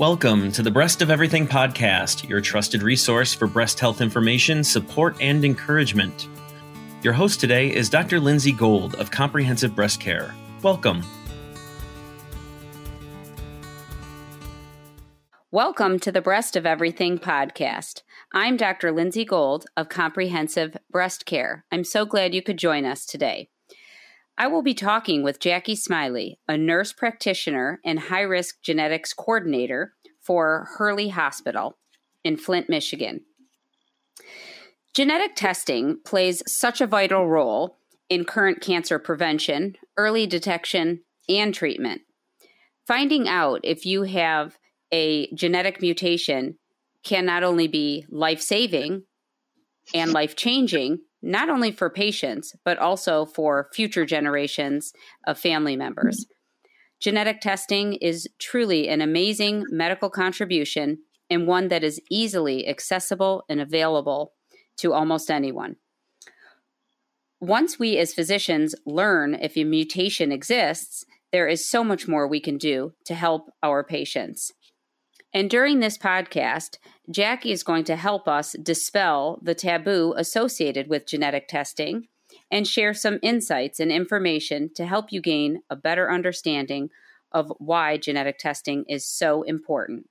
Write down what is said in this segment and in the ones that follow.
Welcome to the Breast of Everything podcast, your trusted resource for breast health information, support, and encouragement. Your host today is Dr. Lindsay Gold of Comprehensive Breast Care. Welcome. Welcome to the Breast of Everything podcast. I'm Dr. Lindsay Gold of Comprehensive Breast Care. I'm so glad you could join us today. I will be talking with Jackie Smiley, a nurse practitioner and high risk genetics coordinator for Hurley Hospital in Flint, Michigan. Genetic testing plays such a vital role in current cancer prevention, early detection, and treatment. Finding out if you have a genetic mutation can not only be life saving and life changing, not only for patients, but also for future generations of family members. Genetic testing is truly an amazing medical contribution and one that is easily accessible and available to almost anyone. Once we as physicians learn if a mutation exists, there is so much more we can do to help our patients. And during this podcast, Jackie is going to help us dispel the taboo associated with genetic testing and share some insights and information to help you gain a better understanding of why genetic testing is so important.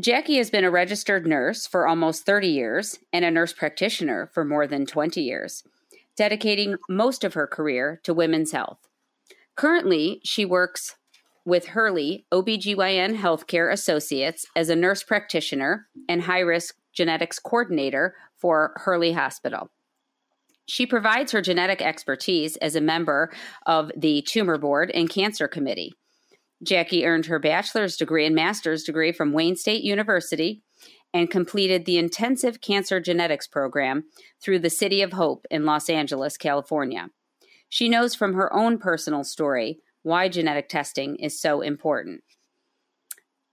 Jackie has been a registered nurse for almost 30 years and a nurse practitioner for more than 20 years, dedicating most of her career to women's health. Currently, she works with Hurley OBGYN Healthcare Associates as a nurse practitioner and high risk genetics coordinator for Hurley Hospital. She provides her genetic expertise as a member of the Tumor Board and Cancer Committee. Jackie earned her bachelor's degree and master's degree from Wayne State University and completed the intensive cancer genetics program through the City of Hope in Los Angeles, California. She knows from her own personal story why genetic testing is so important.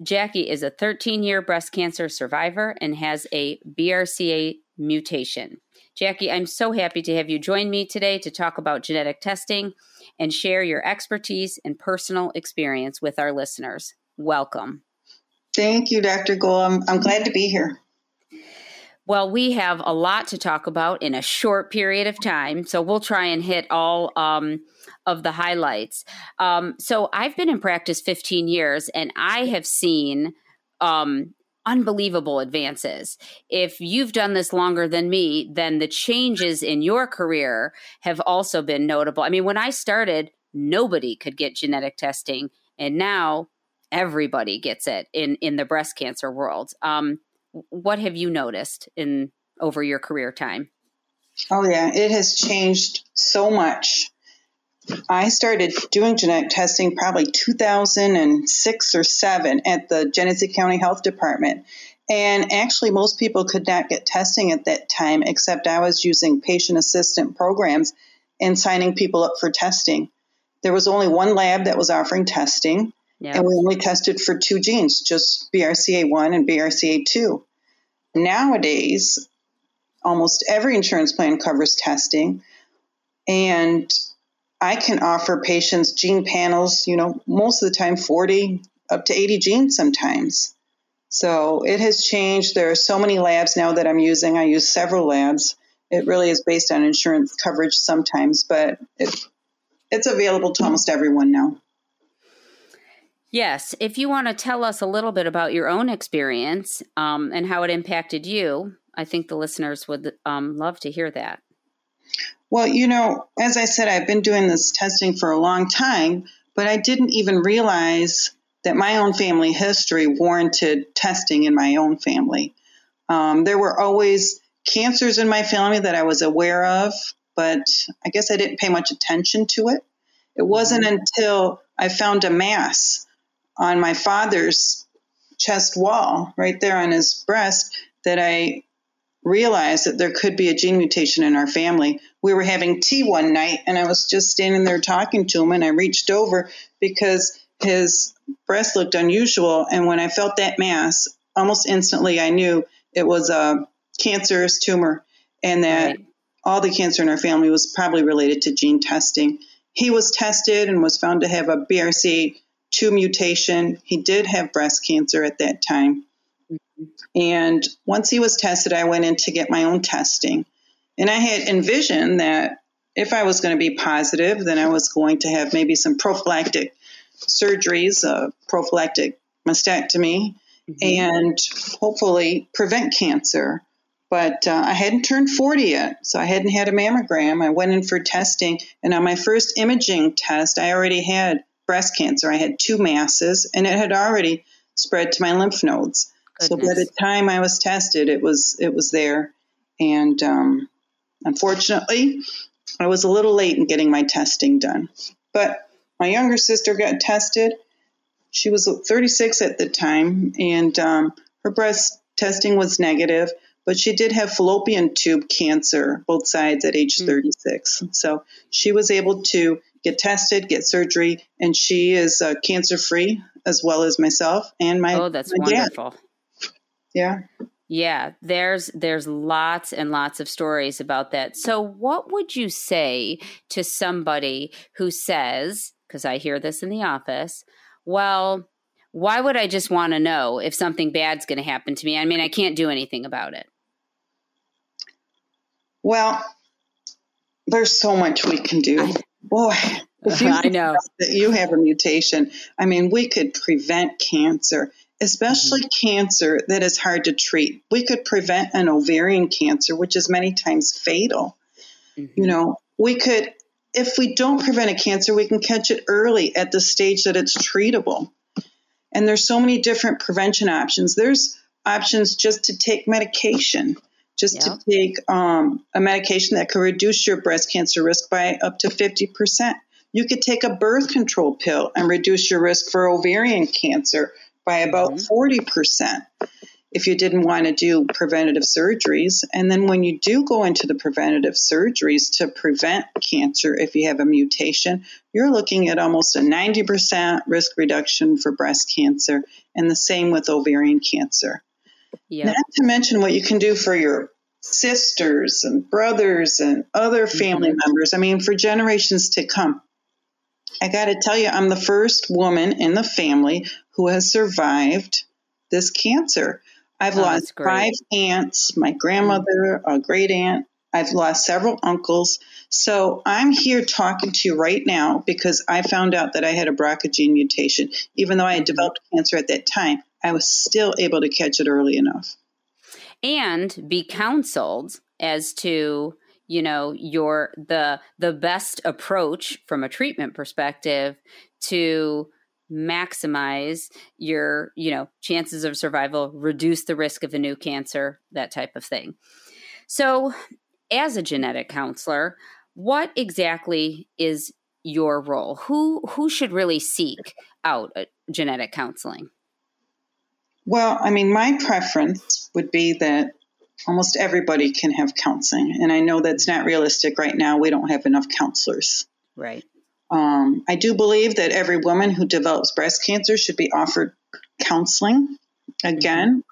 Jackie is a 13 year breast cancer survivor and has a BRCA mutation. Jackie, I'm so happy to have you join me today to talk about genetic testing and share your expertise and personal experience with our listeners. Welcome. Thank you, Dr. Gold. I'm, I'm glad to be here. Well, we have a lot to talk about in a short period of time, so we'll try and hit all um, of the highlights. Um, so, I've been in practice 15 years, and I have seen um, unbelievable advances. If you've done this longer than me, then the changes in your career have also been notable. I mean, when I started, nobody could get genetic testing, and now everybody gets it in in the breast cancer world. Um, what have you noticed in over your career time? Oh yeah, it has changed so much. I started doing genetic testing probably 2006 or 7 at the Genesee County Health Department. And actually, most people could not get testing at that time, except I was using patient assistant programs and signing people up for testing. There was only one lab that was offering testing, yeah. and we only tested for two genes, just BRCA1 and BRCA2. Nowadays, almost every insurance plan covers testing, and I can offer patients gene panels, you know, most of the time 40 up to 80 genes sometimes. So it has changed. There are so many labs now that I'm using. I use several labs. It really is based on insurance coverage sometimes, but it, it's available to almost everyone now. Yes. If you want to tell us a little bit about your own experience um, and how it impacted you, I think the listeners would um, love to hear that. Well, you know, as I said, I've been doing this testing for a long time, but I didn't even realize that my own family history warranted testing in my own family. Um, there were always cancers in my family that I was aware of, but I guess I didn't pay much attention to it. It wasn't mm-hmm. until I found a mass on my father's chest wall, right there on his breast, that I realized that there could be a gene mutation in our family. We were having tea one night and I was just standing there talking to him and I reached over because his breast looked unusual. And when I felt that mass, almost instantly I knew it was a cancerous tumor and that right. all the cancer in our family was probably related to gene testing. He was tested and was found to have a BRCA 2 mutation. He did have breast cancer at that time. And once he was tested, I went in to get my own testing. And I had envisioned that if I was going to be positive, then I was going to have maybe some prophylactic surgeries, a prophylactic mastectomy, mm-hmm. and hopefully prevent cancer. But uh, I hadn't turned 40 yet, so I hadn't had a mammogram. I went in for testing, and on my first imaging test, I already had breast cancer. I had two masses, and it had already spread to my lymph nodes. So by the time I was tested, it was it was there, and um, unfortunately, I was a little late in getting my testing done. But my younger sister got tested. She was 36 at the time, and um, her breast testing was negative, but she did have fallopian tube cancer, both sides at age mm. 36. So she was able to get tested, get surgery, and she is uh, cancer free as well as myself and my. Oh, that's my wonderful. Dad. Yeah. Yeah, there's there's lots and lots of stories about that. So what would you say to somebody who says, because I hear this in the office, well, why would I just want to know if something bad's going to happen to me? I mean, I can't do anything about it. Well, there's so much we can do. I, Boy, if you I know that you have a mutation, I mean, we could prevent cancer especially mm-hmm. cancer that is hard to treat. We could prevent an ovarian cancer, which is many times fatal. Mm-hmm. You know, we could, if we don't prevent a cancer, we can catch it early at the stage that it's treatable. And there's so many different prevention options. There's options just to take medication, just to take um, a medication that could reduce your breast cancer risk by up to 50%. You could take a birth control pill and reduce your risk for ovarian cancer by about mm-hmm. 40% if you didn't want to do preventative surgeries. And then when you do go into the preventative surgeries to prevent cancer, if you have a mutation, you're looking at almost a 90% risk reduction for breast cancer, and the same with ovarian cancer. Yep. Not to mention what you can do for your sisters and brothers and other family mm-hmm. members. I mean, for generations to come. I got to tell you, I'm the first woman in the family who has survived this cancer. I've oh, lost five aunts, my grandmother, a great aunt. I've lost several uncles. So I'm here talking to you right now because I found out that I had a BRCA gene mutation. Even though I had developed cancer at that time, I was still able to catch it early enough. And be counseled as to you know your the the best approach from a treatment perspective to maximize your you know chances of survival reduce the risk of a new cancer that type of thing. So as a genetic counselor what exactly is your role? Who who should really seek out uh, genetic counseling? Well i mean my preference would be that almost everybody can have counseling. And I know that's not realistic right now. We don't have enough counselors. Right. Um, I do believe that every woman who develops breast cancer should be offered counseling. Again,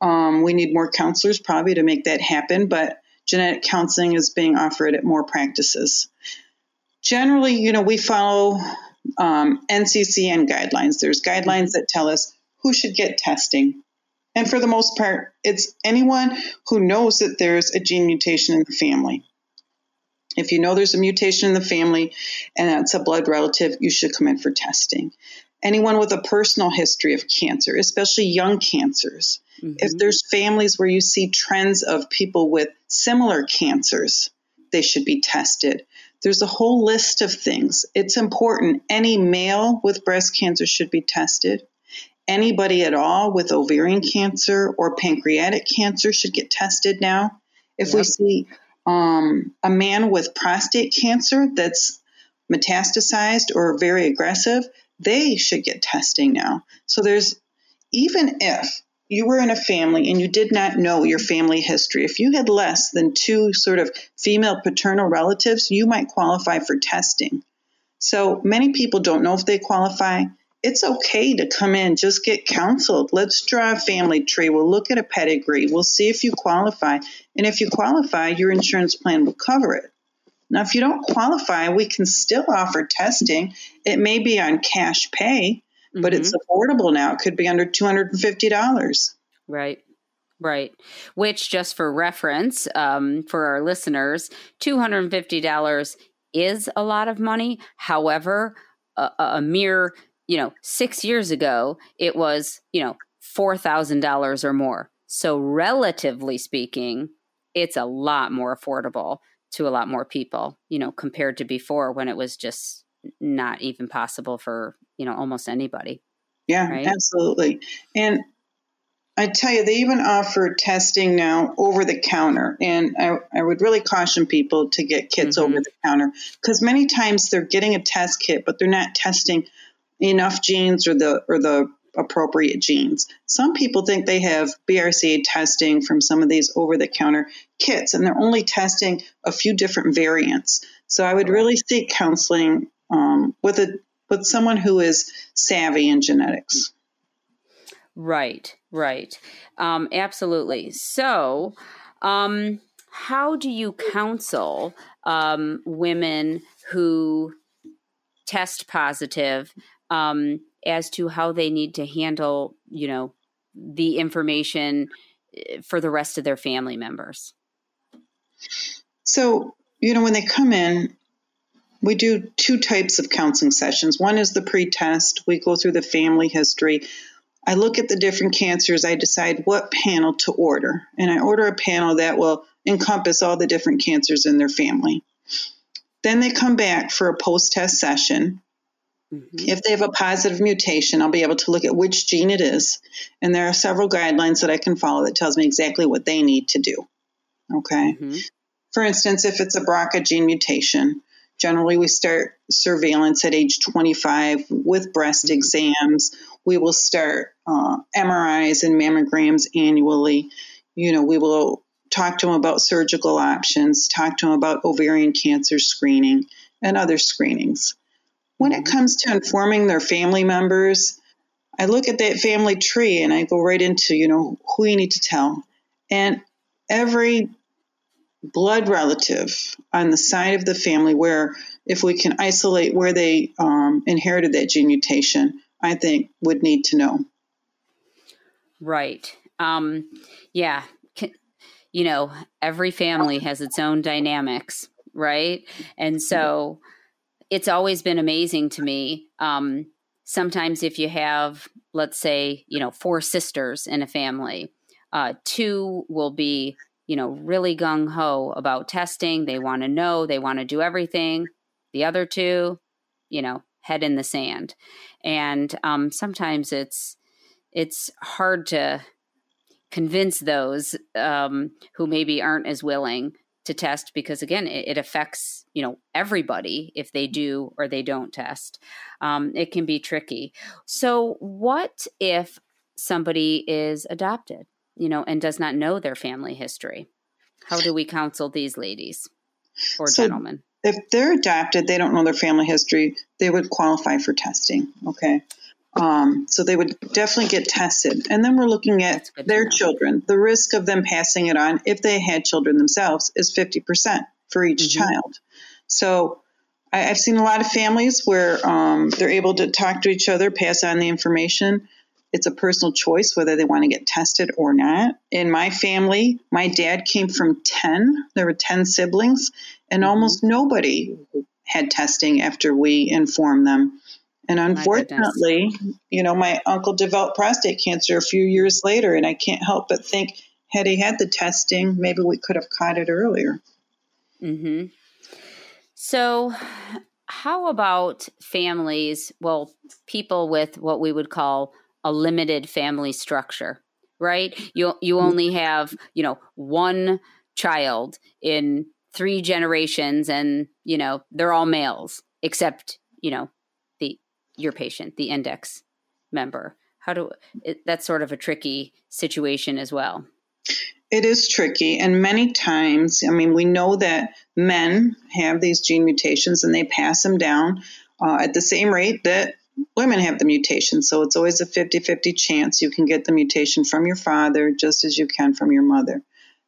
um, we need more counselors probably to make that happen, but genetic counseling is being offered at more practices. Generally, you know, we follow um, NCCN guidelines. There's guidelines that tell us who should get testing, and for the most part, it's anyone who knows that there's a gene mutation in the family. If you know there's a mutation in the family and that's a blood relative, you should come in for testing. Anyone with a personal history of cancer, especially young cancers. Mm-hmm. If there's families where you see trends of people with similar cancers, they should be tested. There's a whole list of things. It's important. Any male with breast cancer should be tested anybody at all with ovarian cancer or pancreatic cancer should get tested now. If yep. we see um, a man with prostate cancer that's metastasized or very aggressive, they should get testing now. So there's, even if you were in a family and you did not know your family history, if you had less than two sort of female paternal relatives, you might qualify for testing. So many people don't know if they qualify it's okay to come in, just get counseled. Let's draw a family tree. We'll look at a pedigree. We'll see if you qualify. And if you qualify, your insurance plan will cover it. Now, if you don't qualify, we can still offer testing. It may be on cash pay, mm-hmm. but it's mm-hmm. affordable now. It could be under $250. Right. Right. Which, just for reference um, for our listeners, $250 is a lot of money. However, a, a mere, you know, six years ago, it was, you know, $4,000 or more. So, relatively speaking, it's a lot more affordable to a lot more people, you know, compared to before when it was just not even possible for, you know, almost anybody. Yeah, right? absolutely. And I tell you, they even offer testing now over the counter. And I, I would really caution people to get kits mm-hmm. over the counter because many times they're getting a test kit, but they're not testing enough genes or the or the appropriate genes. Some people think they have BRCA testing from some of these over the counter kits, and they're only testing a few different variants. So I would really seek counseling um, with a with someone who is savvy in genetics. Right, right. Um, absolutely. So, um, how do you counsel um, women who test positive um, as to how they need to handle, you know, the information eh, for the rest of their family members? So, you know, when they come in, we do two types of counseling sessions. One is the pre test, we go through the family history. I look at the different cancers, I decide what panel to order, and I order a panel that will encompass all the different cancers in their family. Then they come back for a post test session. Mm-hmm. If they have a positive mutation, I'll be able to look at which gene it is. And there are several guidelines that I can follow that tells me exactly what they need to do. Okay. Mm-hmm. For instance, if it's a BRCA gene mutation, generally we start surveillance at age 25 with breast mm-hmm. exams we will start uh, MRIs and mammograms annually. You know, we will talk to them about surgical options, talk to them about ovarian cancer screening and other screenings. When it comes to informing their family members, I look at that family tree and I go right into, you know, who you need to tell. And every blood relative on the side of the family where if we can isolate where they um, inherited that gene mutation, I think, would need to know. Right. Um, yeah. You know, every family has its own dynamics, right? And so it's always been amazing to me. Um, sometimes, if you have, let's say, you know, four sisters in a family, uh, two will be, you know, really gung ho about testing. They want to know, they want to do everything. The other two, you know, head in the sand and um, sometimes it's it's hard to convince those um, who maybe aren't as willing to test because again it, it, affects you know everybody if they do or they don't test um, it can be tricky so what if somebody is adopted you know and does not know their family history how do we counsel these ladies or so, gentlemen if they're adopted, they don't know their family history, they would qualify for testing. Okay. Um, so they would definitely get tested. And then we're looking at their children. The risk of them passing it on, if they had children themselves, is 50% for each mm-hmm. child. So I, have seen a lot of families where um, they're able to talk to each other, pass on the information. It's a personal choice whether they want to get tested or not. In my family, my dad came from 10. There were 10 siblings, and mm-hmm. almost nobody had testing after we informed them. And unfortunately, you know, my uncle developed prostate cancer a few years later, and I can't help but think had he had the testing, maybe we could have caught it earlier. Mm-hmm. So, how about families? Well, people with what we would call a limited family structure, right? You you mm-hmm. only have, you know, one child in three generations and, you know, they're all males except, you know, your patient, the index member. How do it, that's sort of a tricky situation as well. It is tricky, and many times, I mean, we know that men have these gene mutations and they pass them down uh, at the same rate that women have the mutation. So it's always a 50 50 chance you can get the mutation from your father just as you can from your mother.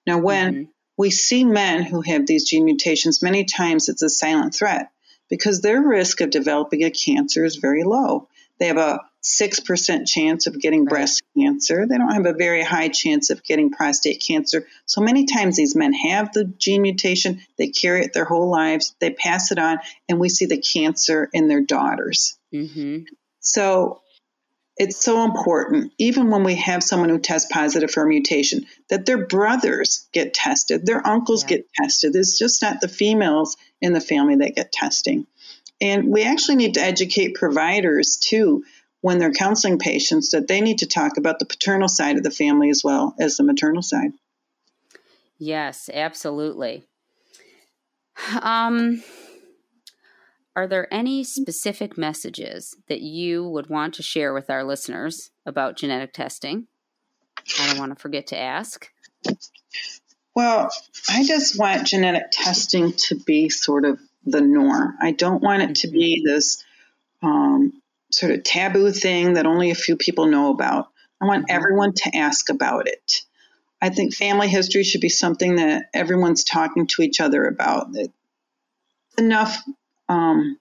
Now, when mm-hmm. we see men who have these gene mutations, many times it's a silent threat because their risk of developing a cancer is very low. They have a 6% chance of getting right. breast cancer. They don't have a very high chance of getting prostate cancer. So many times these men have the gene mutation, they carry it their whole lives, they pass it on, and we see the cancer in their daughters. Mm-hmm. So it's so important, even when we have someone who tests positive for a mutation, that their brothers get tested, their uncles yeah. get tested. It's just not the females in the family that get testing. And we actually need to educate providers too when they're counseling patients that they need to talk about the paternal side of the family as well as the maternal side. Yes, absolutely. Um, are there any specific messages that you would want to share with our listeners about genetic testing? I don't want to forget to ask. Well, I just want genetic testing to be sort of the norm. I don't want it to be mm-hmm. this um, sort of taboo thing that only a few people know about. I want mm-hmm. everyone to ask about it. I think family history should be something that everyone's talking to each other about. Enough um,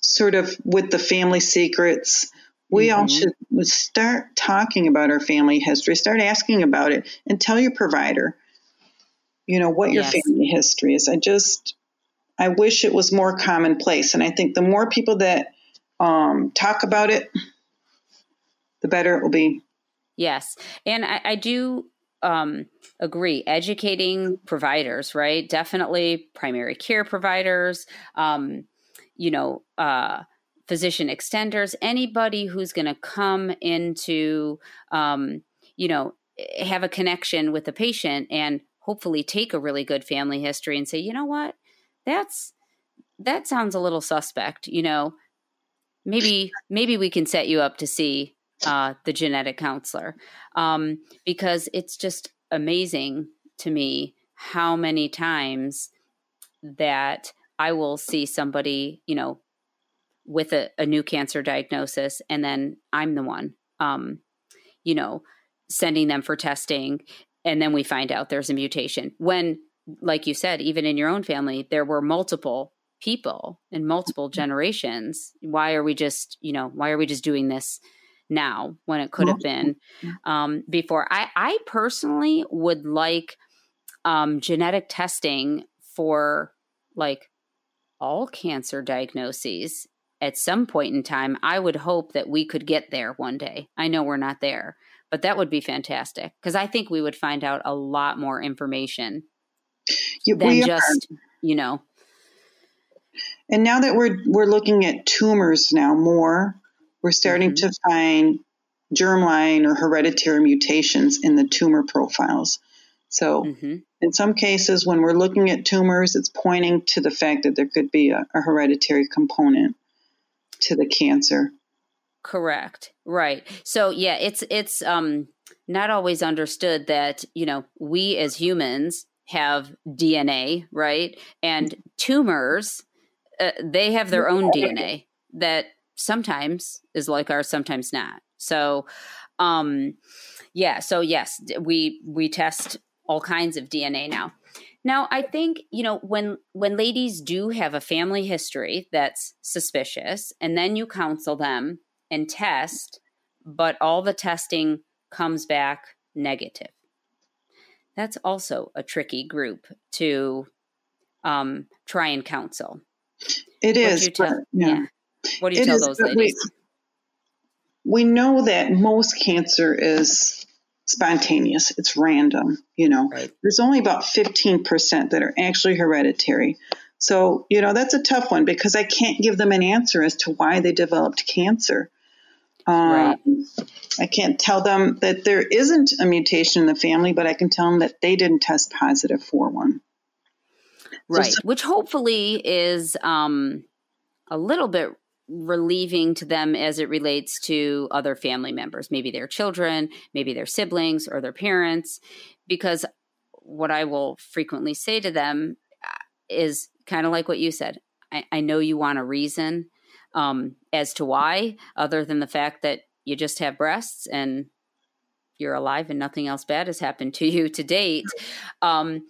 sort of with the family secrets. We mm-hmm. all should start talking about our family history, start asking about it, and tell your provider, you know, what your yes. family history is. I just, I wish it was more commonplace. And I think the more people that um, talk about it, the better it will be. Yes. And I, I do um, agree. Educating providers, right? Definitely primary care providers, um, you know, uh, physician extenders, anybody who's going to come into, um, you know, have a connection with the patient and hopefully take a really good family history and say, you know what, that's that sounds a little suspect. You know, maybe maybe we can set you up to see uh, the genetic counselor um, because it's just amazing to me how many times that I will see somebody, you know, with a, a new cancer diagnosis, and then I'm the one, um, you know, sending them for testing, and then we find out there's a mutation. When, like you said, even in your own family, there were multiple people in multiple mm-hmm. generations why are we just you know why are we just doing this now when it could have been um, before i i personally would like um, genetic testing for like all cancer diagnoses at some point in time i would hope that we could get there one day i know we're not there but that would be fantastic because i think we would find out a lot more information yeah, than just you know and now that we're we're looking at tumors now more, we're starting mm-hmm. to find germline or hereditary mutations in the tumor profiles. So, mm-hmm. in some cases, when we're looking at tumors, it's pointing to the fact that there could be a, a hereditary component to the cancer. Correct. Right. So, yeah, it's it's um, not always understood that you know we as humans have DNA, right, and tumors uh, they have their own DNA that sometimes is like ours, sometimes not. So, um, yeah. So yes, we we test all kinds of DNA now. Now, I think you know when when ladies do have a family history that's suspicious, and then you counsel them and test, but all the testing comes back negative. That's also a tricky group to um, try and counsel it is. Tell, but, yeah. yeah. What do you it tell is, those ladies? We, we know that most cancer is spontaneous. It's random, you know. Right. There's only about 15% that are actually hereditary. So, you know, that's a tough one because I can't give them an answer as to why they developed cancer. Um, right. I can't tell them that there isn't a mutation in the family, but I can tell them that they didn't test positive for one. Right. So, Which hopefully is um, a little bit relieving to them as it relates to other family members, maybe their children, maybe their siblings or their parents. Because what I will frequently say to them uh, is kind of like what you said. I, I know you want a reason um, as to why, other than the fact that you just have breasts and you're alive and nothing else bad has happened to you to date. Um,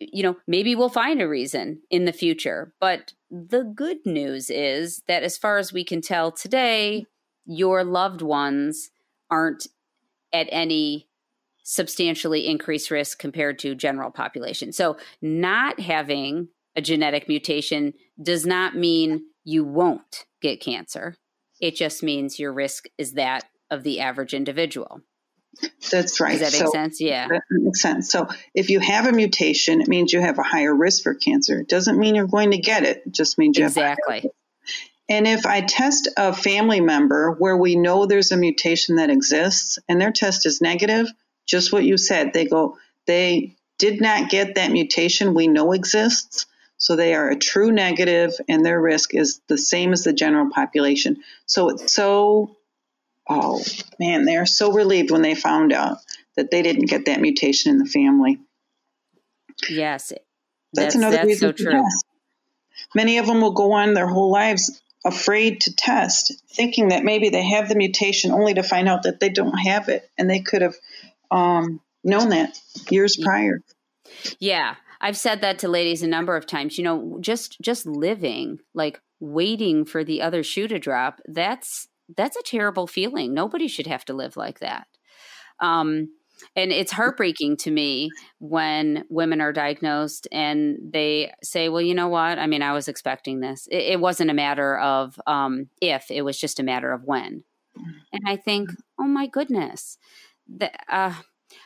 you know, maybe we'll find a reason in the future. But the good news is that as far as we can tell today, your loved ones aren't at any substantially increased risk compared to general population. So not having a genetic mutation does not mean you won't get cancer. It just means your risk is that of the average individual. That's right. Does that make so, sense? Yeah. That makes sense. So if you have a mutation, it means you have a higher risk for cancer. It doesn't mean you're going to get it. It just means you have exactly. have and if I test a family member where we know there's a mutation that exists and their test is negative, just what you said, they go, they did not get that mutation we know exists. So they are a true negative and their risk is the same as the general population. So it's so, oh man, they are so relieved when they found out that they didn't get that mutation in the family. Yes. That's, that's another that's reason so true. Many of them will go on their whole lives afraid to test, thinking that maybe they have the mutation only to find out that they don't have it and they could have um, known that years prior. Yeah. I've said that to ladies a number of times. You know, just just living, like waiting for the other shoe to drop, that's that's a terrible feeling. Nobody should have to live like that. Um, and it's heartbreaking to me when women are diagnosed and they say well you know what? I mean i was expecting this. It, it wasn't a matter of um, if it was just a matter of when. And i think oh my goodness that, uh,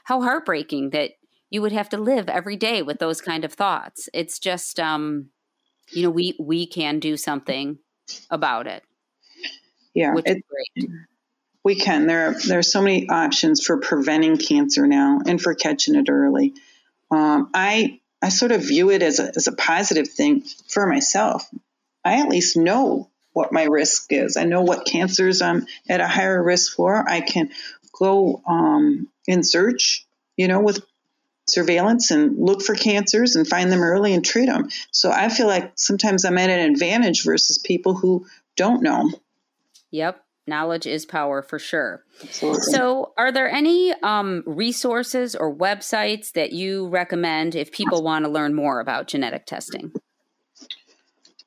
how heartbreaking that you would have to live every day with those kind of thoughts. It's just um, you know we we can do something about it yeah which great we can. There are there are so many options for preventing cancer now and for catching it early. Um, I I sort of view it as a as a positive thing for myself. I at least know what my risk is. I know what cancers I'm at a higher risk for. I can go um, in search, you know, with surveillance and look for cancers and find them early and treat them. So I feel like sometimes I'm at an advantage versus people who don't know. Yep knowledge is power for sure. Absolutely. So, are there any um, resources or websites that you recommend if people want to learn more about genetic testing?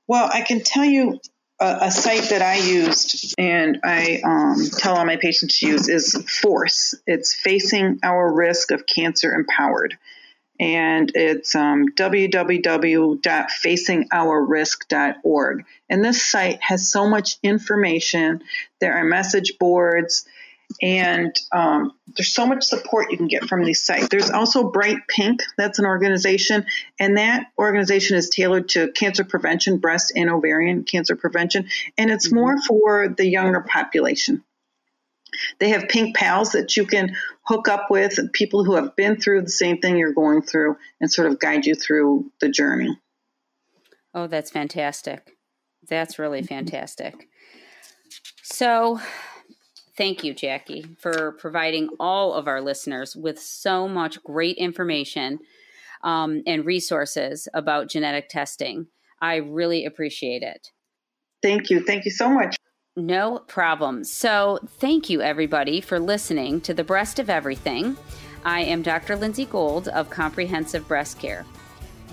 Well, I can tell you a, a site that I used and I um, tell all my patients to use is FORCE. It's Facing Our Risk of Cancer Empowered and it's um, www.facingourrisk.org. And this site has so much information. There are message boards, and um, there's so much support you can get from these sites. There's also Bright Pink, that's an organization, and that organization is tailored to cancer prevention, breast and ovarian cancer prevention, and it's mm-hmm. more for the younger population. They have pink pals that you can hook up with, people who have been through the same thing you're going through, and sort of guide you through the journey. Oh, that's fantastic. That's really fantastic. So, thank you, Jackie, for providing all of our listeners with so much great information um, and resources about genetic testing. I really appreciate it. Thank you. Thank you so much. No problem. So, thank you everybody for listening to The Breast of Everything. I am Dr. Lindsay Gold of Comprehensive Breast Care.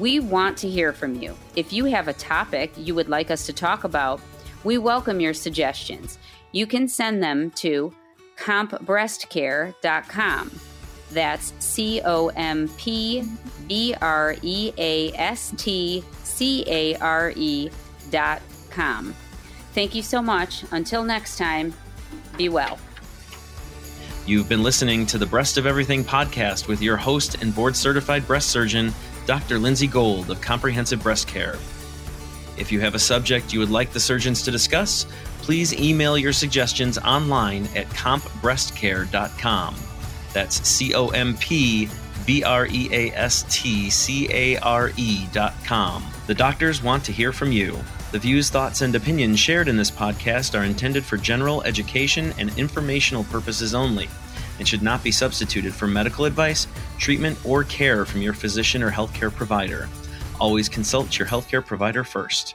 We want to hear from you. If you have a topic you would like us to talk about, we welcome your suggestions. You can send them to compbreastcare.com. That's C O M P B R E A S T C A R E dot com. Thank you so much. Until next time, be well. You've been listening to the Breast of Everything podcast with your host and board certified breast surgeon, Dr. Lindsay Gold of Comprehensive Breast Care. If you have a subject you would like the surgeons to discuss, please email your suggestions online at compbreastcare.com. That's C O M P B R E A S T C A R E dot com. The doctors want to hear from you. The views, thoughts, and opinions shared in this podcast are intended for general education and informational purposes only and should not be substituted for medical advice, treatment, or care from your physician or healthcare provider. Always consult your healthcare provider first.